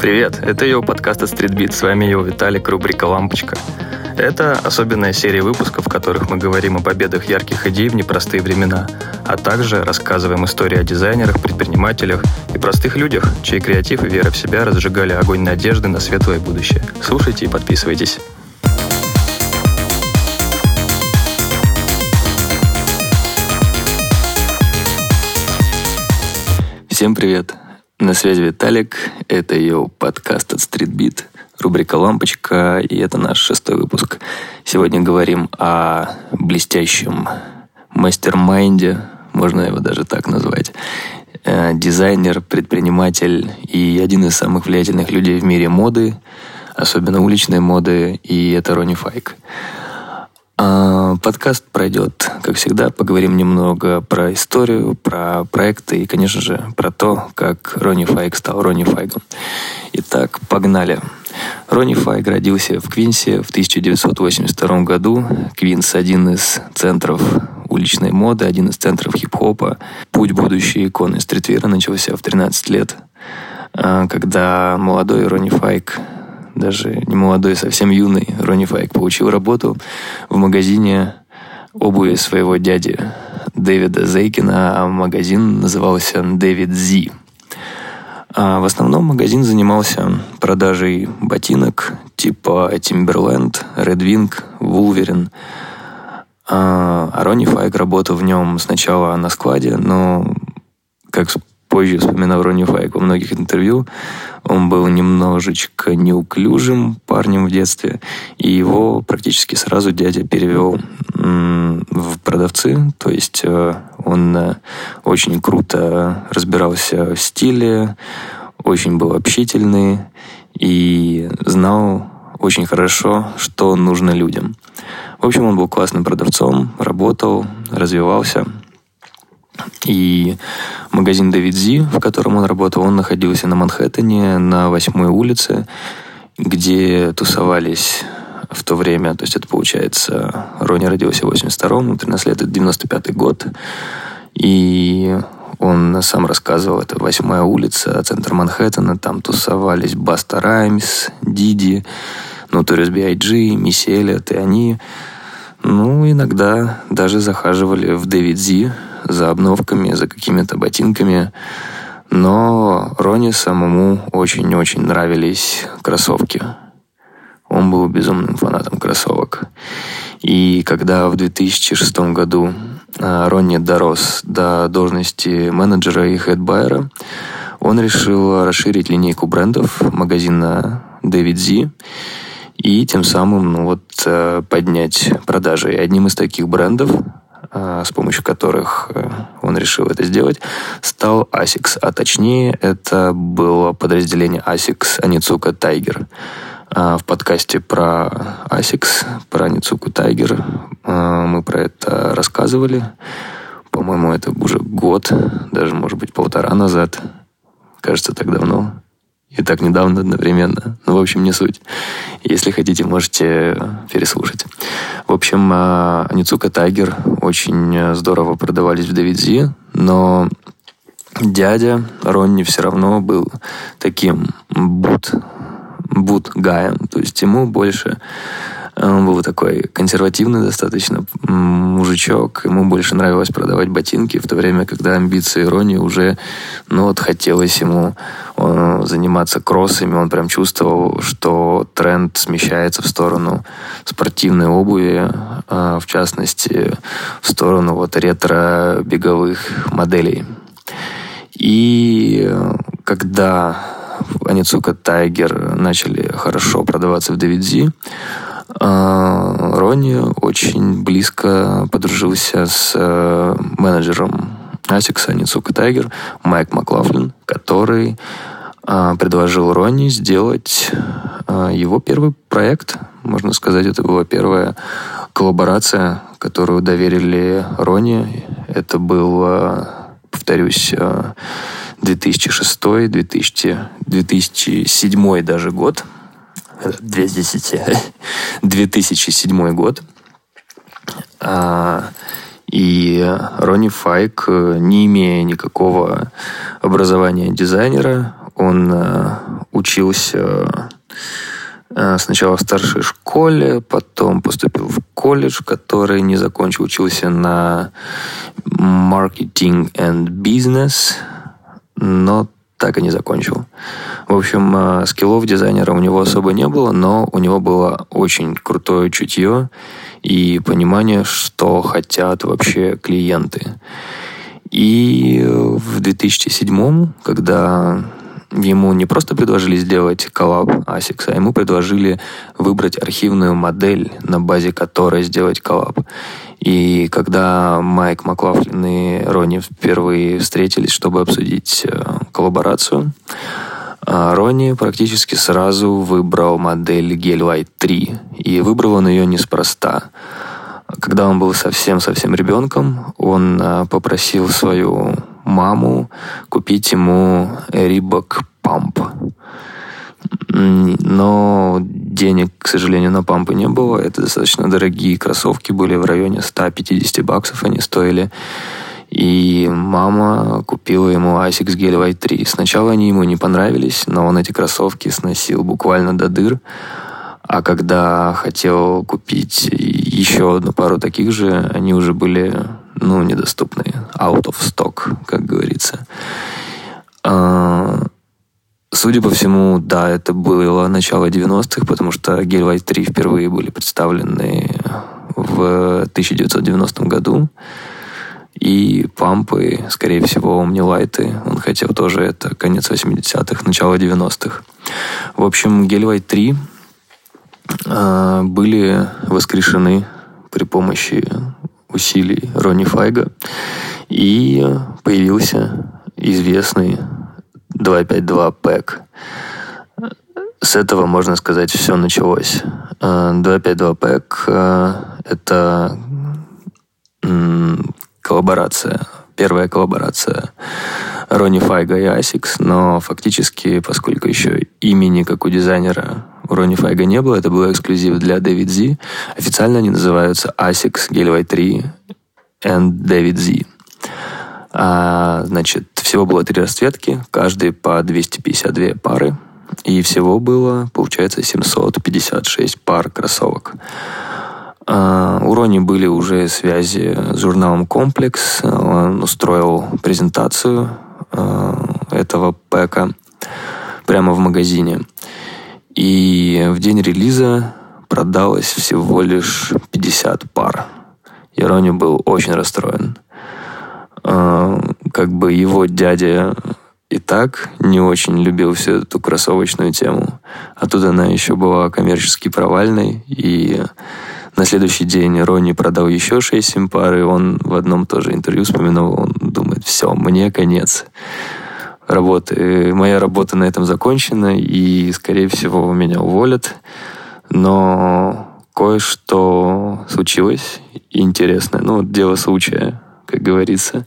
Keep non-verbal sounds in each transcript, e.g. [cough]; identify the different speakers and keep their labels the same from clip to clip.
Speaker 1: Привет, это его подкаст от. С вами его Виталик, рубрика «Лампочка». Это особенная серия выпусков, в которых мы говорим о победах ярких идей в непростые времена, а также рассказываем истории о дизайнерах, предпринимателях и простых людях, чей креатив и вера в себя разжигали огонь надежды на светлое будущее. Слушайте и подписывайтесь. Всем привет! На связи Виталик, это «Эй, йоу!» подкаст от Streetbeat, рубрика «Лампочка», и это наш шестой выпуск. Сегодня говорим о блестящем mastermind е, можно его даже так назвать, э, дизайнер, предприниматель и один из самых влиятельных людей в мире моды, особенно уличной моды, и это Ронни Файг. А, подкаст пройдет, как всегда, поговорим немного про историю, про проекты и, конечно же, про то, как Ронни Файг стал Ронни Файгом. Итак, погнали. Ронни Файк родился в Квинсе в 1982 году. Квинс – один из центров уличной моды, один из центров хип-хопа. Путь будущей иконы стритвира начался в 13 лет, а, когда молодой Ронни Файк даже не молодой, совсем юный Ронни Файк получил работу в магазине обуви своего дяди Дэвида Зейкина, а магазин назывался Дэвид Зи. А в основном магазин занимался продажей ботинок типа Timberland, Red Wing, Wolverine. А Ронни Файк работал в нем сначала на складе, но, как позже вспоминал Ронни Файк во многих интервью, он был немножечко неуклюжим парнем в детстве, и его практически сразу дядя перевел в продавцы, то есть э, он э, очень круто разбирался в стиле, очень был общительный и знал очень хорошо, что нужно людям. В общем, он был классным продавцом, работал, развивался – и магазин Дэвид Зи, в котором он работал, он находился на Манхэттене, на восьмой улице, где тусовались в то время, то есть это получается, Рони родился в 82-м, 13 лет, это 95-й год, и он сам рассказывал, это восьмая улица, центр Манхэттена, там тусовались Баста Раймс, Диди, Notorious B.I.G., Мисси Эллиот, и они, ну, иногда даже захаживали в Дэвид Зи, за обновками, за какими-то ботинками. Но Рони самому очень-очень нравились кроссовки. Он был безумным фанатом кроссовок. И когда в 2006 году а, Ронни дорос до должности менеджера и хедбайера, он решил расширить линейку брендов магазина David Z и тем самым ну, вот, э, поднять продажи. И одним из таких брендов а, с помощью которых э, он решил это сделать, стал ASICS. А точнее, это было подразделение ASICS Аницука Тайгер. А, в подкасте про ASICS, про Аницуку Тайгер, а, мы про это рассказывали. По-моему, это уже год, даже, может быть, полтора назад. Кажется, так давно и так недавно одновременно. Ну, в общем, не суть. Если хотите, можете переслушать. В общем, а, Аницука Тайгер очень здорово продавались в Давидзи, но дядя Ронни все равно был таким бут, бут гаем. То есть ему больше он был такой консервативный достаточно мужичок. Ему больше нравилось продавать ботинки, в то время, когда амбиции Рони уже, ну вот, хотелось ему он, заниматься кроссами. Он прям чувствовал, что тренд смещается в сторону спортивной обуви, а, в частности, в сторону вот ретро-беговых моделей. И когда Аницука Тайгер начали хорошо продаваться в Давидзи, а, Ронни очень близко подружился с э, менеджером Асикса Ницука Тайгер, Майк Маклафлин, который а, предложил Ронни сделать а, его первый проект. Можно сказать, это была первая коллаборация, которую доверили Ронни. Это был, повторюсь, 2006, 2000, 2007 даже год. 2007 год. А, И Ронни Файк, не имея никакого образования дизайнера, он учился сначала в старшей школе, потом поступил в колледж, который не закончил, учился на marketing and business, но так и не закончил. В общем, э, skill ов дизайнера у него особо не было, но у него было очень крутое чутье и понимание, что хотят вообще клиенты. И в 2007, когда ему не просто предложили сделать collab ASICS, а ему предложили выбрать архивную модель, на базе которой сделать collab. И когда Майк Маклафлин и Ронни впервые встретились, чтобы обсудить э, коллаборацию, э, Ронни практически сразу выбрал модель Gellight 3. И выбрал он ее неспроста. Когда он был совсем-совсем ребенком, он э, попросил свою маму купить ему Reebok Pump. Но денег, к сожалению, на пампы не было. Это достаточно дорогие кроссовки были в районе 150 баксов они стоили. И мама купила ему Asics Gel White 3. Сначала они ему не понравились, но он эти кроссовки сносил буквально до дыр. А когда хотел купить еще одну пару таких же, они уже были, ну, недоступны. Out of stock, как говорится. А, Судя по всему, да, это было начало 90-х, потому что Gel 3 впервые были представлены в 1990 году. И пампы, скорее всего, Omnilight, он хотел тоже это конец 80-х, начало 90-х. В общем, Gel 3 э, были воскрешены при помощи усилий Ронни Файга. И появился известный 252 пэк. С этого, можно сказать, все началось. 252 pack — это коллаборация, первая коллаборация Ронни Файга и Asics, но фактически, поскольку еще имени, как у дизайнера, у Ронни Файга не было, это был эксклюзив для David Z. Официально они называются Asics Gel-Lyte 3 and David Z. А, значит, всего было три расцветки, каждый по 252 пары. И всего было, получается, 756 пар кроссовок. А, у Рони были уже связи с журналом «Комплекс». Он устроил презентацию а, этого пэка прямо в магазине. И в день релиза продалось всего лишь 50 пар. И Рони был очень расстроен. А, как бы его дядя и так не очень любил всю эту кроссовочную тему. А тут она еще была коммерчески провальной, и на следующий день Ронни продал еще 6-7 пар, и он в одном тоже интервью вспоминал, он думает, все, мне конец работы. Моя работа на этом закончена, и, скорее всего, меня уволят. Но кое-что случилось интересное. Ну, дело случая как говорится.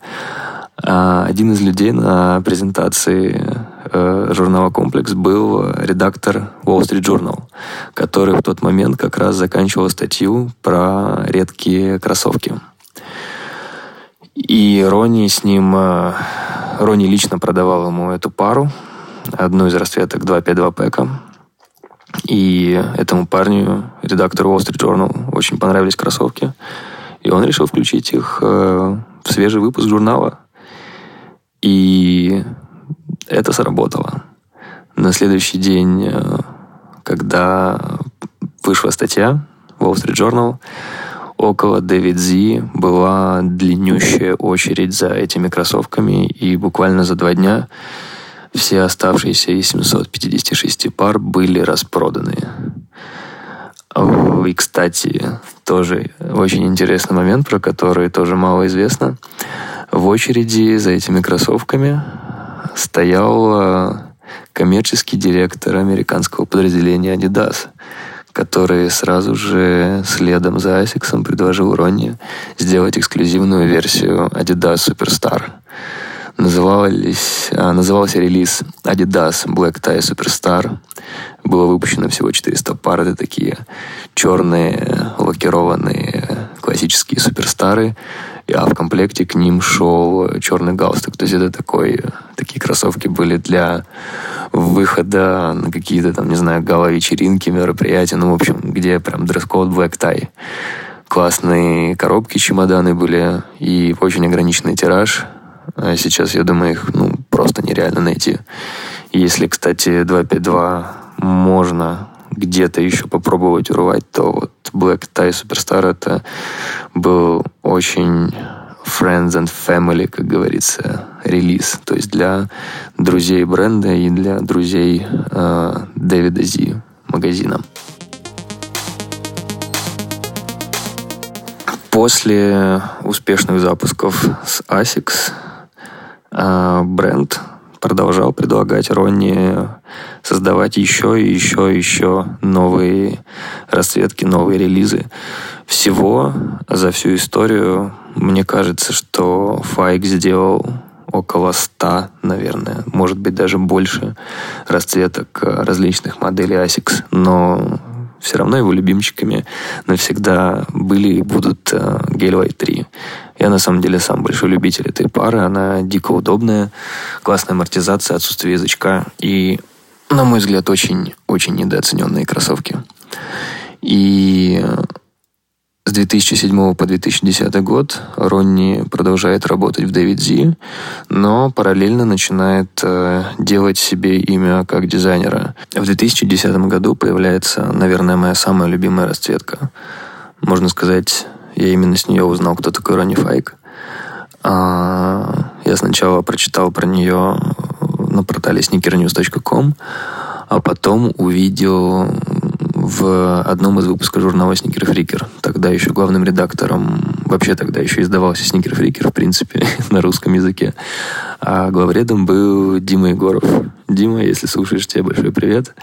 Speaker 1: А один из людей на презентации э, журнала «Комплекс» был редактор Wall Street Journal, который в тот момент как раз заканчивал статью про редкие кроссовки. И Рони с ним... Э, Рони лично продавал ему эту пару, одну из расцветок 252 пэка. И этому парню, редактору Wall Street Journal, очень понравились кроссовки. И он решил включить их э, в свежий выпуск журнала. И это сработало. На следующий день, э, когда вышла статья Wall Street Journal, около Дэвид Зи была длиннющая очередь за этими кроссовками, и буквально за два дня все оставшиеся из 756 пар были распроданы. И, кстати, тоже очень интересный момент, про который тоже мало известно. В очереди за этими кроссовками стоял э, коммерческий директор американского подразделения Adidas, который сразу же следом за Asics предложил Ронни сделать эксклюзивную версию Adidas Superstar. Назывались, а, назывался релиз Adidas Black Tie Superstar. Было выпущено всего 400 пар. Это такие черные, лакированные классические суперстары. а в комплекте к ним шел черный галстук. То есть это такой, такие кроссовки были для выхода на какие-то там, не знаю, гала-вечеринки, мероприятия, ну, в общем, где прям дресс-код black tie. Классные коробки, чемоданы были и очень ограниченный тираж. А сейчас, я думаю, их ну, просто нереально найти. Если, кстати, 252 можно где-то еще попробовать урвать, то вот Black Tie Superstar это был очень friends and family, как говорится, релиз. То есть для друзей бренда и для друзей э, Дэвида Зи магазина. После успешных запусков с ASICS э, бренд продолжал предлагать Ронни создавать еще и еще и еще новые расцветки, новые релизы. Всего за всю историю, мне кажется, что Файк сделал около 100, наверное, может быть даже больше расцветок различных моделей ASICS, но все равно его любимчиками навсегда были и будут Gateway 3. Я на самом деле сам большой любитель этой пары. Она дико удобная, классная амортизация, отсутствие язычка и, на мой взгляд, очень-очень недооцененные кроссовки. И с 2007 по 2010 год Ронни продолжает работать в Дэвид Зи, но параллельно начинает э, делать себе имя как дизайнера. В 2010 году появляется, наверное, моя самая любимая расцветка. Можно сказать, я именно с нее узнал, кто такой Ронни Файк. А, я сначала прочитал про нее на портале sneakernews.com, а потом увидел в одном из выпусков журнала Sneaker Freaker. Тогда еще главным редактором, вообще тогда еще издавался Sneaker Freaker, в принципе, [laughs] на русском языке. А главредом был Дима Егоров. Дима, если слушаешь, тебе большой привет.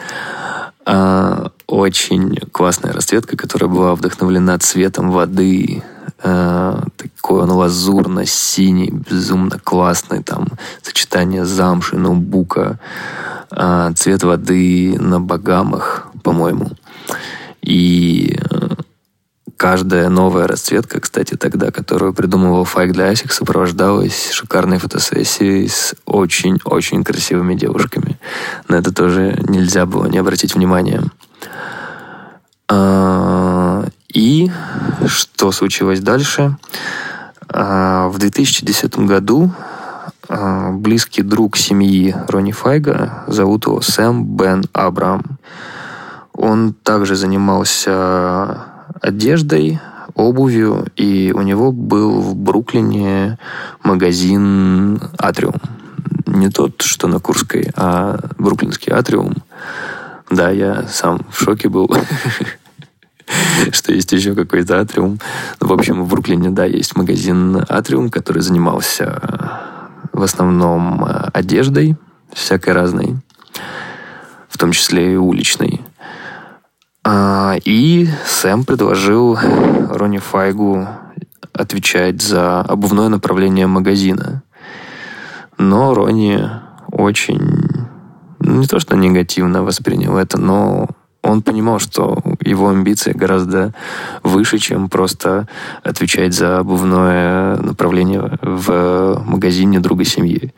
Speaker 1: А, очень классная расцветка, которая была вдохновлена цветом воды. А, такой он лазурно-синий, безумно классный. Там сочетание замши, ноутбука. А, цвет воды на Багамах, по-моему. И э, каждая новая расцветка, кстати, тогда, которую придумывал Файк для ASIC, сопровождалась шикарной фотосессией с очень-очень красивыми девушками. На это тоже нельзя было не обратить внимания. А, и что случилось дальше? А, в 2010 году а, близкий друг семьи Ронни Файга, зовут его Сэм Бен Абрам, он также занимался одеждой, обувью, и у него был в Бруклине магазин «Атриум». Не тот, что на Курской, а бруклинский «Атриум». Да, я сам в шоке был, [laughs] что есть еще какой-то «Атриум». В общем, в Бруклине, да, есть магазин «Атриум», который занимался в основном одеждой всякой разной, в том числе и уличной. А, и Сэм предложил Ронни Файгу отвечать за обувное направление магазина. Но Ронни очень, ну, не то что негативно воспринял это, но он понимал, что его амбиции гораздо выше, чем просто отвечать за обувное направление в магазине друга семьи.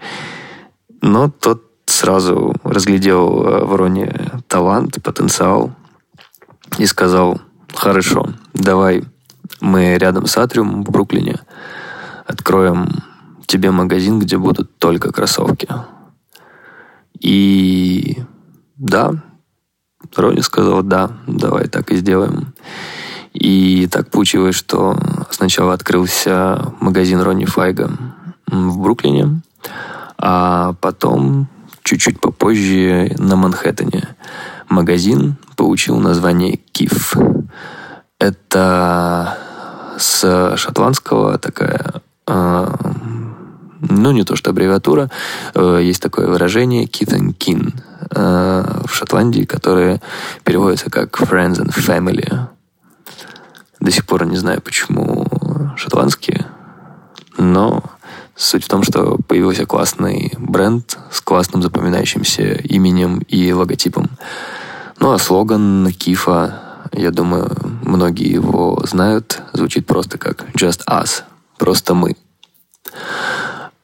Speaker 1: Но тот сразу разглядел в Роне талант, потенциал, и сказал, хорошо, давай мы рядом с Атриумом в Бруклине откроем тебе магазин, где будут только кроссовки. И да, Рони сказал, да, давай так и сделаем. И так получилось, что сначала открылся магазин Ронни Файга в Бруклине, а потом, чуть-чуть попозже, на Манхэттене. Магазин получил название КИФ. Это с шотландского такая, э, ну не то что аббревиатура, э, есть такое выражение Kith Kin э, в Шотландии, которое переводится как Friends and Family. До сих пор не знаю, почему шотландские, но суть в том, что появился классный бренд с классным запоминающимся именем и логотипом. Ну а слоган Кифа, я думаю, многие его знают, звучит просто как Just Us. просто мы.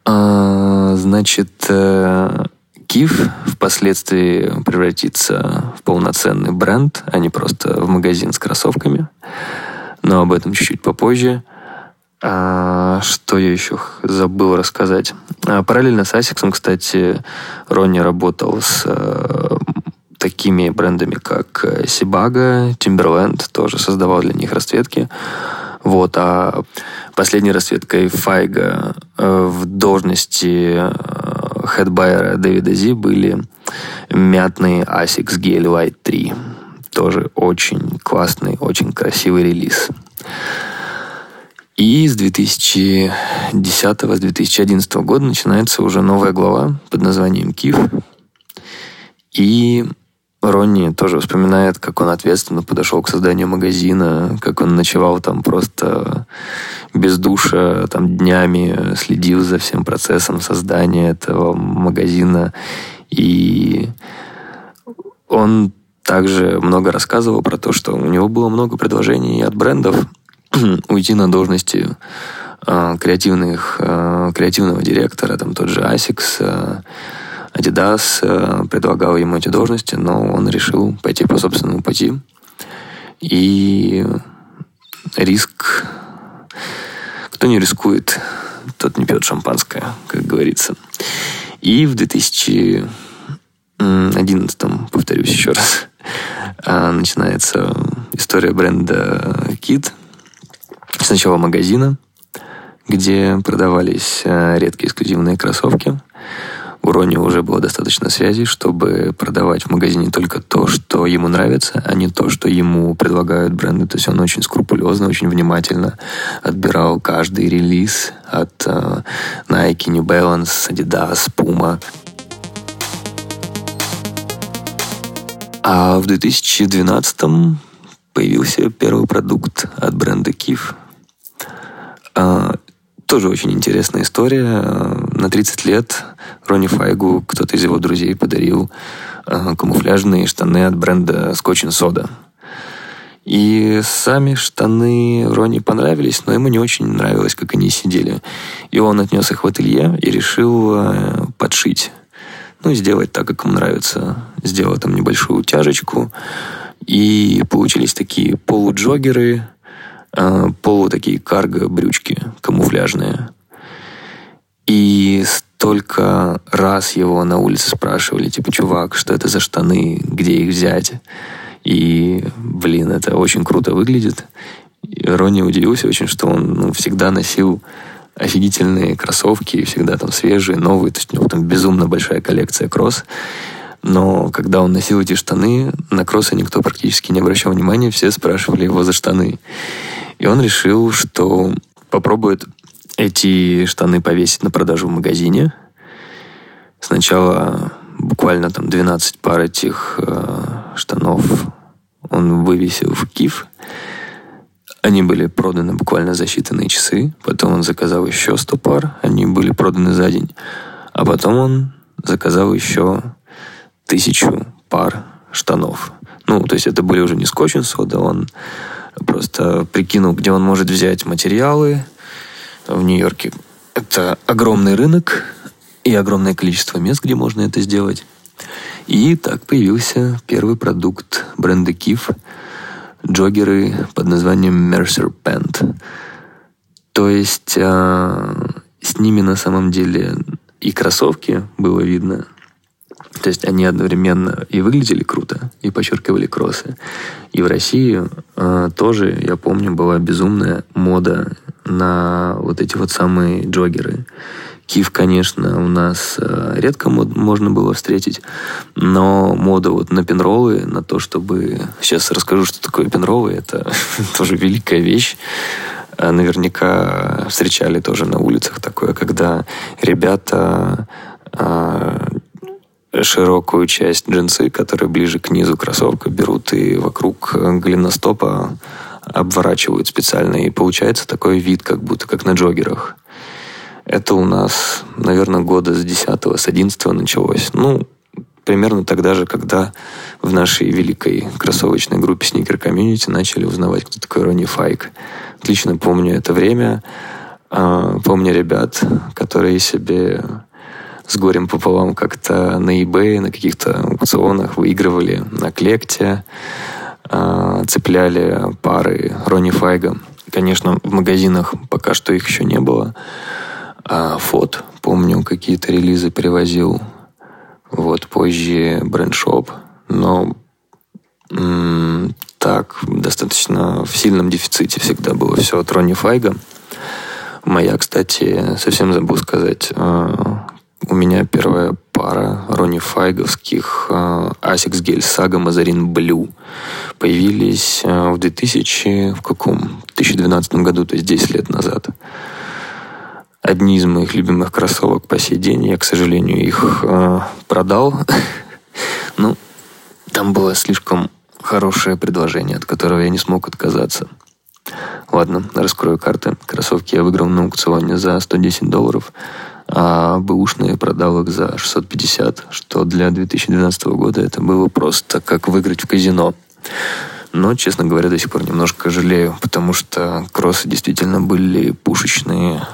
Speaker 1: А, значит, э, Киев впоследствии превратится в полноценный бренд, а не просто в магазин с кроссовками. Но об этом чуть-чуть попозже. А, что я еще забыл рассказать? А, параллельно с Асиксом, кстати, Ронни работал с а, такими брендами, как Сибага, Timberland, тоже создавал для них расцветки. Вот, а последней расцветкой Файга э, в должности э, хедбайера Дэвида Зи были мятные Asics Gel White 3. Тоже очень классный, очень красивый релиз. И с 2010 с 2011 года начинается уже новая глава под названием «Киев». И Ронни тоже вспоминает, как он ответственно подошел к созданию магазина, как он ночевал там просто без душа, там днями следил за всем процессом создания этого магазина. И он также много рассказывал про то, что у него было много предложений от брендов [clears throat] уйти на должности э, креативных, э, креативного директора, там тот же э, Adidas э, предлагал ему эти должности, но он решил пойти по собственному пути. И риск... Кто не рискует, тот не пьет шампанское, как говорится. И в 2011, повторюсь еще раз, а, начинается история бренда Kid. Сначала магазина, где продавались э, редкие эксклюзивные кроссовки – у Рони уже было достаточно связей, чтобы продавать в магазине только то, что ему нравится, а не то, что ему предлагают бренды. То есть он очень скрупулезно, очень внимательно отбирал каждый релиз от uh, Nike, New Balance, Adidas, Puma. А в 2012 появился первый продукт от бренда Kif. Тоже очень интересная история. На 30 лет Ронни Файгу кто-то из его друзей подарил э, камуфляжные штаны от бренда Scotch Soda. И сами штаны Ронни понравились, но ему не очень нравилось, как они сидели. И он отнес их в ателье и решил э, подшить. Ну, сделать так, как ему нравится. Сделал там небольшую утяжечку. И получились такие полуджогеры, полу такие карго-брючки камуфляжные. И столько раз его на улице спрашивали, типа, чувак, что это за штаны, где их взять? И, блин, это очень круто выглядит. И Ронни удивился очень, что он ну, всегда носил офигительные кроссовки, всегда там свежие, новые. То есть у него там безумно большая коллекция кросс. Но когда он носил эти штаны, на кроссы никто практически не обращал внимания, все спрашивали его за штаны. И он решил, что попробует эти штаны повесить на продажу в магазине. Сначала буквально там 12 пар этих э, штанов он вывесил в Киев. Они были проданы буквально за считанные часы. Потом он заказал еще 100 пар. Они были проданы за день. А потом он заказал еще тысячу пар штанов. Ну, то есть это были уже не скотч сода, он просто прикинул, где он может взять материалы, в Нью-Йорке. Это огромный рынок и огромное количество мест, где можно это сделать. И так появился первый продукт бренда Kif – джогеры под названием Mercer Pant. То есть а, с ними на самом деле и кроссовки было видно. То есть они одновременно и выглядели круто, и подчеркивали кроссы. И в России а, тоже, я помню, была безумная мода на вот эти вот самые джогеры. Киев, конечно, у нас э, редко можно было встретить, но мода вот на пенроллы, на то, чтобы... Сейчас расскажу, что такое пенроллы. Это [laughs] тоже великая вещь. А наверняка встречали тоже на улицах такое, когда ребята а, широкую часть джинсы, которые ближе к низу кроссовка, берут и вокруг голеностопа обворачивают специально, и получается такой вид, как будто как на джогерах. Это у нас, наверное, года с 10 с 11 началось. Ну, примерно тогда же, когда в нашей великой кроссовочной группе Sneaker Community начали узнавать, кто такой Ронни Файк. Отлично помню это время. А, помню ребят, которые себе с горем пополам как-то на eBay, на каких-то аукционах выигрывали на клекте, а, цепляли пары Ронни Файга. Конечно, в магазинах пока что их еще не было. А фот, помню, какие-то релизы привозил. Вот, позже брендшоп. Но м- так, достаточно в сильном дефиците всегда было все от Ронни Файга. Моя, кстати, совсем забыл сказать, а, у меня первая пара Ронни Файговских э, Asics Gel Saga Mazarin Blue появились э, в 2000, в каком? 2012 году, то есть 10 лет назад. Одни из моих любимых кроссовок по сей день. Я, к сожалению, их э, продал. [laughs] ну, там было слишком хорошее предложение, от которого я не смог отказаться. Ладно, раскрою карты. Кроссовки я выиграл на аукционе за 110 долларов а бэушные продал их за 650, что для 2012 года это было просто как выиграть в казино. Но, честно говоря, до сих пор немножко жалею, потому что кроссы действительно были пушечные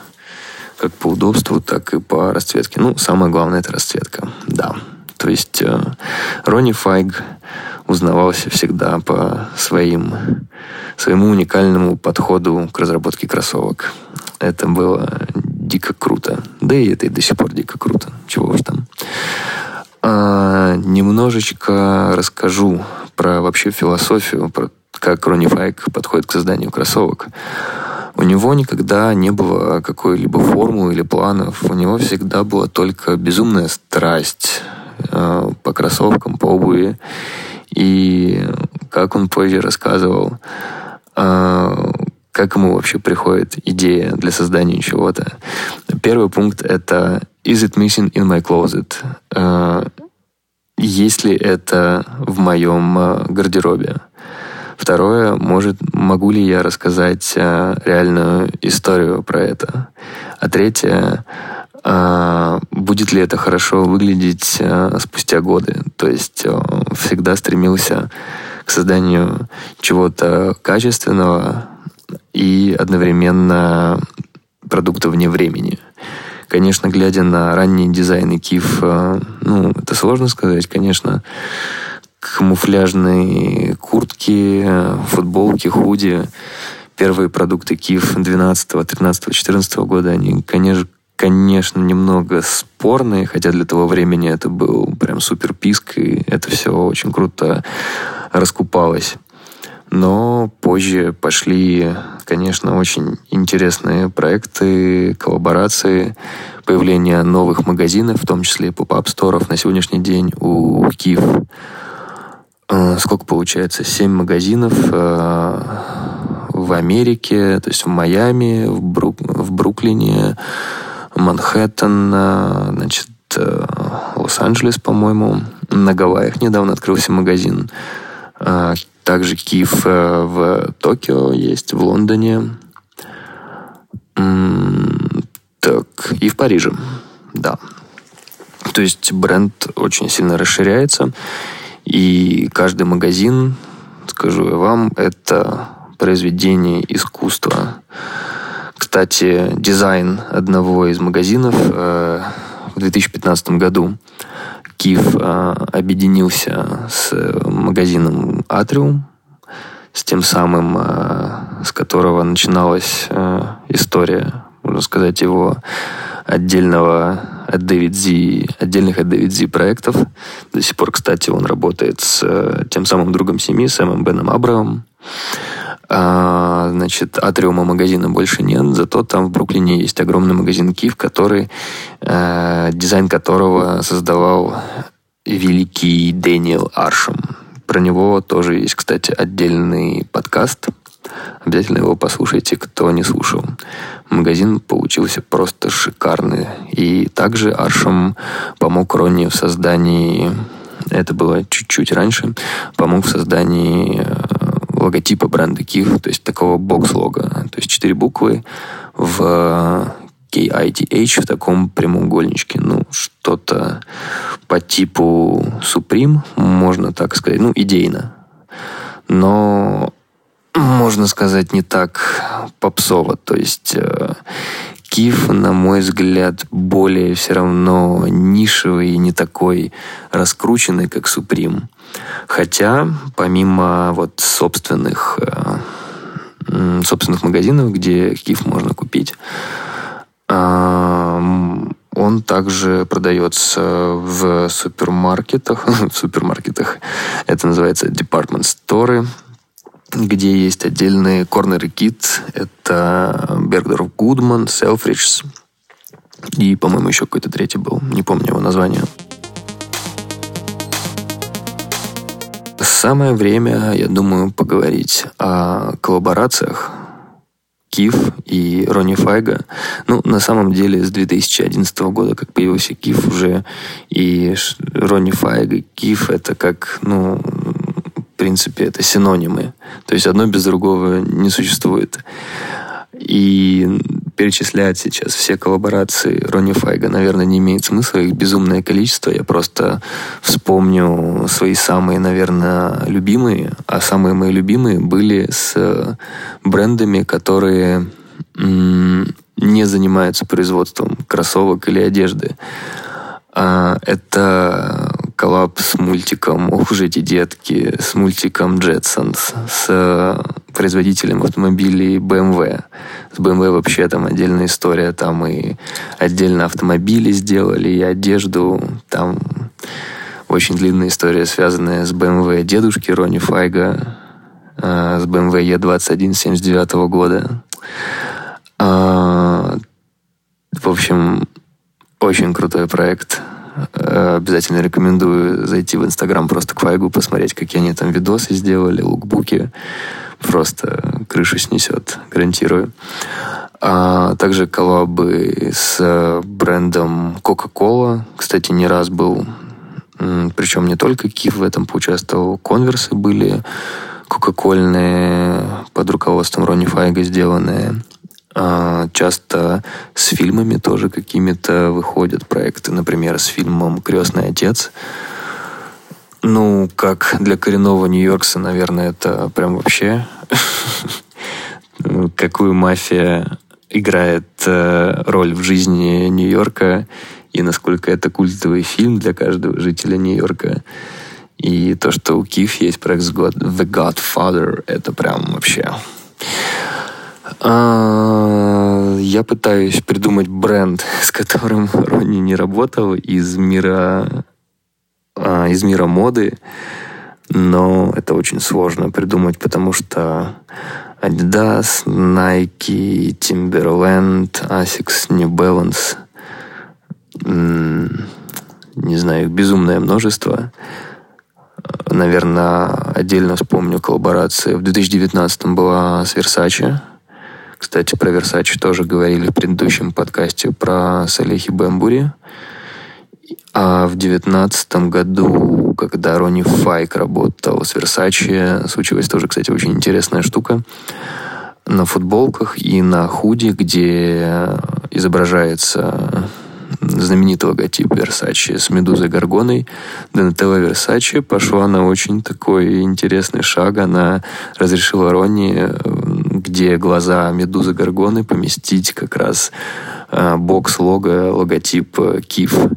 Speaker 1: как по удобству, так и по расцветке. Ну, самое главное – это расцветка, да. То есть э, Ронни Файг узнавался всегда по своим, своему уникальному подходу к разработке кроссовок. Это было дико круто. Да и это и до сих пор дико круто. Чего уж там. А, немножечко расскажу про вообще философию, про как Ронни Файк подходит к созданию кроссовок. У него никогда не было какой-либо формулы или планов. У него всегда была только безумная страсть э, по кроссовкам, по обуви. И как он позже рассказывал, э, как ему вообще приходит идея для создания чего-то. Первый пункт — это «Is it missing in my closet?» э, Есть ли это в моем э, гардеробе? Второе, может, могу ли я рассказать э, реальную историю про это? А третье, будет ли это хорошо выглядеть спустя годы? То есть всегда стремился к созданию чего-то качественного, и одновременно продукта вне времени. Конечно, глядя на ранние дизайны Киф, э, ну, это сложно сказать, конечно. Камуфляжные куртки, футболки, худи, первые продукты Киф 12, 13, 14 года, они, конечно, конечно, немного спорные, хотя для того времени это был прям супер писк, и это все очень круто раскупалось. Но позже пошли, конечно, очень интересные проекты, коллаборации, появление новых магазинов, в том числе поп-ап-сторов на сегодняшний день у Киев. Э, сколько получается? Семь магазинов э, в Америке, то есть в Майами, в, Брук, в Бруклине, Манхэттен, э, значит, Лос-Анджелес, по-моему. На Гавайях недавно открылся магазин. Также Киев э, в Токио есть, в Лондоне. Так, и в Париже, да. То есть бренд очень сильно расширяется, и каждый магазин, скажу я вам, это произведение искусства. Кстати, дизайн одного из магазинов э, в 2015 году Киев э, объединился с магазином Атриум, с тем самым, э, с которого начиналась э, история, можно сказать, его отдельного от Зи, отдельных от Зи проектов. До сих пор, кстати, он работает с тем самым другом семьи, Сэмом Беном Абрамом. А, значит, атриума магазина больше нет, зато там в Бруклине есть огромный магазин Киев, который, э, дизайн которого создавал великий Дэниел Аршем. Про него тоже есть, кстати, отдельный подкаст. Обязательно его послушайте, кто не слушал. Магазин получился просто шикарный. И также Аршем помог Ронни в создании это было чуть-чуть раньше, помог в создании э, логотипа бренда Kif, то есть такого бокс-лога. То есть четыре буквы в KITH в таком прямоугольничке. Ну, что-то по типу Supreme, можно так сказать. Ну, идейно. Но можно сказать, не так попсово. То есть э, Киев, на мой взгляд, более все равно нишевый и не такой раскрученный, как Суприм. Хотя, помимо вот собственных, э, собственных магазинов, где Киев можно купить, он также продается в супермаркетах. [laughs] в супермаркетах это называется department store где есть отдельные корнеры кит. Это Бергдорф Гудман, Селфридж и, по-моему, еще какой-то третий был. Не помню его название. Самое время, я думаю, поговорить о коллаборациях Киф и Ронни Файга. Ну, на самом деле, с 2011 года, как появился Киф уже, и Ронни Файга, Киф — это как, ну, в принципе, это синонимы. То есть одно без другого не существует. И перечислять сейчас все коллаборации Ронни Файга, наверное, не имеет смысла. Их безумное количество. Я просто вспомню свои самые, наверное, любимые. А самые мои любимые были с брендами, которые не занимаются производством кроссовок или одежды. А, это коллаб с мультиком «Ох уж эти детки», с мультиком «Джетсонс», с производителем автомобилей BMW. С BMW вообще там отдельная история. Там и отдельно автомобили сделали, и одежду. Там очень длинная история, связанная с BMW дедушки Рони Файга, а, с BMW E21 79 года. А, в общем, очень крутой проект. Э, обязательно рекомендую зайти в Инстаграм просто к Вайгу, посмотреть, какие они там видосы сделали, лукбуки. Просто крышу снесет, гарантирую. А также коллабы с брендом Coca-Cola. Кстати, не раз был, причем не только Киев в этом поучаствовал, конверсы были кока-кольные под руководством Ронни Файга сделанные. А, часто с фильмами тоже какими-то выходят проекты. Например, с фильмом «Крестный отец». Ну, как для коренного Нью-Йоркса, наверное, это прям вообще... [laughs] Какую мафия играет э, роль в жизни Нью-Йорка и насколько это культовый фильм для каждого жителя Нью-Йорка. И то, что у Киев есть проект The Godfather, это прям вообще я пытаюсь придумать бренд, [laughs] с которым Ронни не работал из мира, а, из мира моды, но это очень сложно придумать, потому что Adidas, Nike, Timberland, Asics, New Balance, не знаю, их безумное множество. Наверное, отдельно вспомню коллаборации. В 2019 была с Versace – кстати, про Versace тоже говорили в предыдущем подкасте про Салехи Бэмбури. А в девятнадцатом году, когда Ронни Файк работал с Versace, случилась тоже, кстати, очень интересная штука. На футболках и на худи, где изображается знаменитый логотип Versace с Медузой Горгоной, Донателла Versace пошла на очень такой интересный шаг. Она разрешила Ронни где глаза Медузы Горгоны поместить как раз э, бокс-лого, логотип э, КИФ.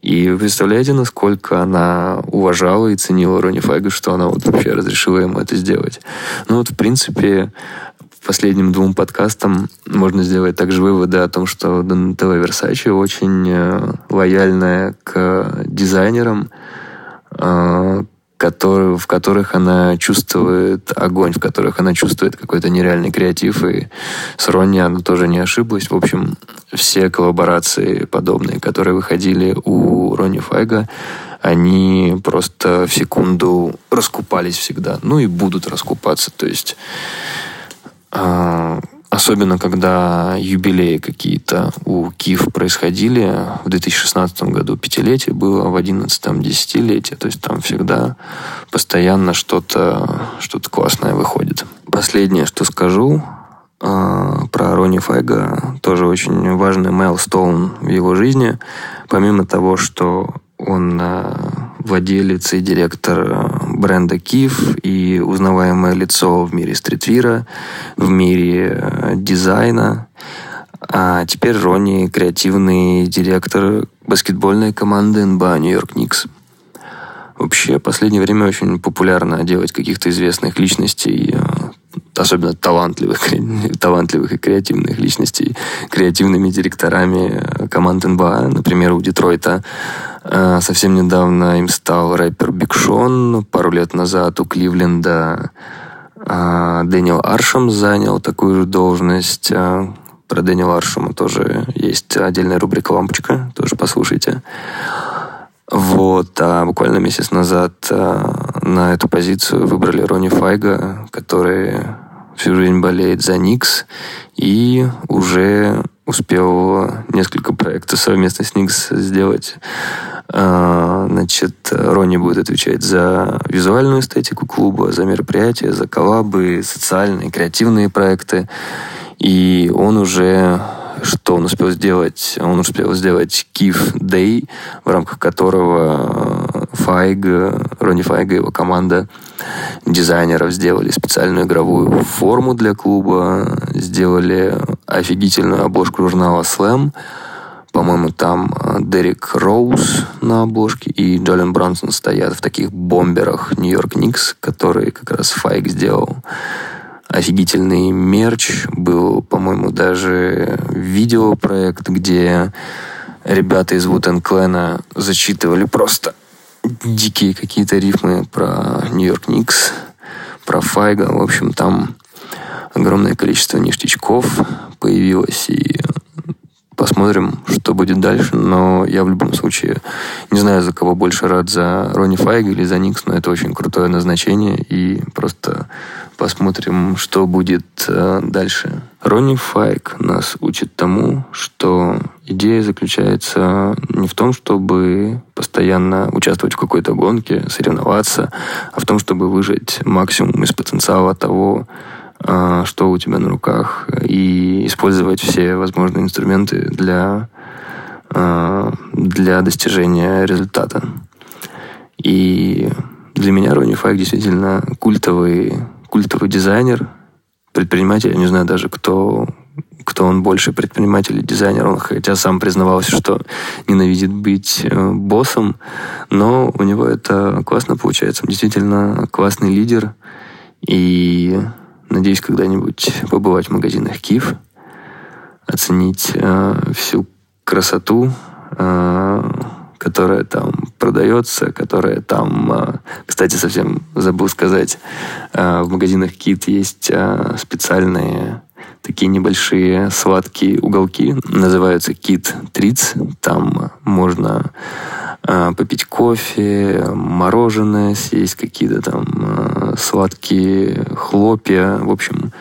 Speaker 1: И представляете, насколько она уважала и ценила Ронни Файга, что она вот вообще разрешила ему это сделать. Ну вот, в принципе, последним двум подкастам можно сделать также выводы о том, что Донателла Версачи очень э, лояльная к дизайнерам, э, который, в которых она чувствует огонь, в которых она чувствует какой-то нереальный креатив. И с Ронни она тоже не ошиблась. В общем, все коллаборации подобные, которые выходили у Ронни Файга, они просто в секунду раскупались всегда. Ну и будут раскупаться. То есть э, Особенно, когда юбилеи какие-то у КИФ происходили. В 2016 году пятилетие было, в 2011 десятилетие. То есть там всегда постоянно что-то что классное выходит. Последнее, что скажу, э, про Ронни Файга, тоже очень важный мейлстоун в его жизни. Помимо того, что он э, владелец и директор бренда Киев и узнаваемое лицо в мире стритвира, в мире дизайна. А теперь Ронни креативный директор баскетбольной команды НБА Нью-Йорк Никс. Вообще, в последнее время очень популярно делать каких-то известных личностей, э, особенно талантливых, [laughs] талантливых и креативных личностей, креативными директорами команд НБА. Например, у Детройта э, совсем недавно им стал рэпер Биг Шон, пару лет назад у Кливленда э, Дэниел Аршем занял такую же должность. Про Дэниела Аршема тоже есть отдельная рубрика «Лампочка», тоже послушайте. Вот, а буквально месяц назад а, на эту позицию выбрали Рони Файга, который всю жизнь болеет за Никс и уже успел несколько проектов совместно с Никс сделать. А, значит, Ронни будет отвечать за визуальную эстетику клуба, за мероприятия, за коллабы, социальные, креативные проекты. И он уже что он успел сделать? Он успел сделать Киев Day, в рамках которого Файг, Ронни Файга и его команда дизайнеров сделали специальную игровую форму для клуба, сделали офигительную обложку журнала Slam, по-моему, там Дерек Роуз на обложке и Джолин Бронсон стоят в таких бомберах Нью-Йорк Никс, которые как раз Файк сделал офигительный мерч. Был, по-моему, даже видеопроект, где ребята из Вутен Клена зачитывали просто дикие какие-то рифмы про Нью-Йорк Никс, про Файга. В общем, там огромное количество ништячков появилось, и Посмотрим, что будет дальше. Но я в любом случае не знаю, за кого больше рад, за Ронни Файга или за Никс, но это очень крутое назначение. И просто посмотрим, что будет э, дальше. Ронни Файк нас учит тому, что идея заключается не в том, чтобы постоянно участвовать в какой-то гонке, соревноваться, а в том, чтобы выжать максимум из потенциала того, что у тебя на руках, и использовать все возможные инструменты для, а, для достижения результата. И для меня Ронни Файк действительно культовый, культовый дизайнер, предприниматель. Я не знаю даже, кто, кто он больше, предприниматель или дизайнер. Он хотя сам признавался, что ненавидит быть э, боссом, но у него это классно получается. Он действительно классный лидер. И Надеюсь, когда-нибудь побывать в магазинах Киев, оценить э, всю красоту, э, которая там продается, которая там... Э, кстати, совсем забыл сказать, э, в магазинах Кит есть э, специальные такие небольшие сладкие уголки, называются Кит Триц. Там можно э, попить кофе, мороженое, съесть какие-то там э, сладкие хлопья. В общем,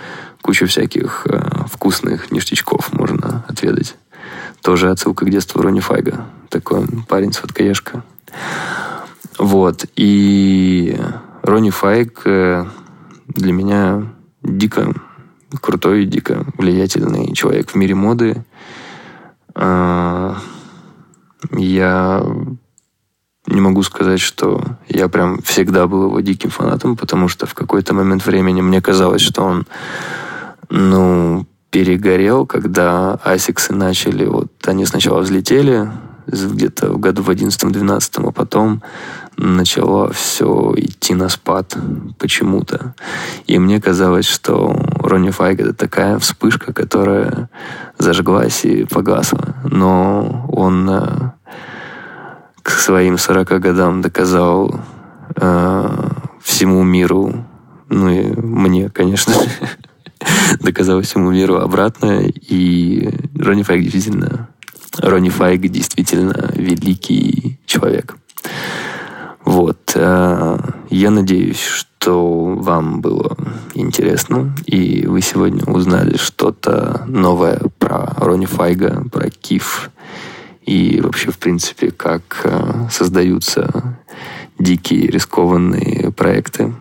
Speaker 1: кучу всяких э, вкусных ништячков можно отведать. Тоже отсылка к детству Рони Файга. Такой парень сладкоежка. Вот. И Рони Файг э, для меня дико крутой, дико влиятельный человек в мире моды. А, я не могу сказать, что я прям всегда был его диким фанатом, потому что в какой-то момент времени мне казалось, что он, ну, перегорел, когда асиксы начали, вот они сначала взлетели, где-то в году в 11-12, а потом начало все идти на спад почему-то. И мне казалось, что Ронни Файг это такая вспышка, которая зажглась и погасла. Но он э, к своим 40 годам доказал э, всему миру, ну и мне, конечно, [laughs] доказал всему миру обратно. И Ронни Файг действительно Ронни Файг действительно великий человек. Вот. Э, я надеюсь, что вам было интересно, и вы сегодня узнали что-то новое про Ронни Файга, про Киф, и вообще, в принципе, как э, создаются дикие рискованные проекты.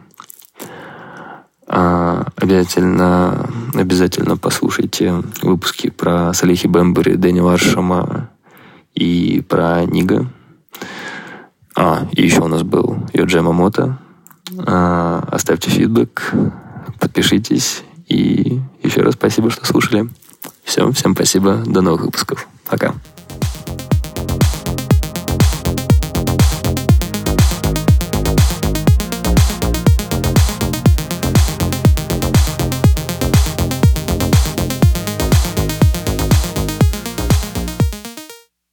Speaker 1: А, обязательно, обязательно послушайте выпуски про Салихи Бэмбери, Дэни Варшама и про Нига. А, и еще у нас был Йоджи Мамото. А, оставьте фидбэк, подпишитесь. И еще раз спасибо, что слушали. Все, всем спасибо. До новых выпусков. Пока.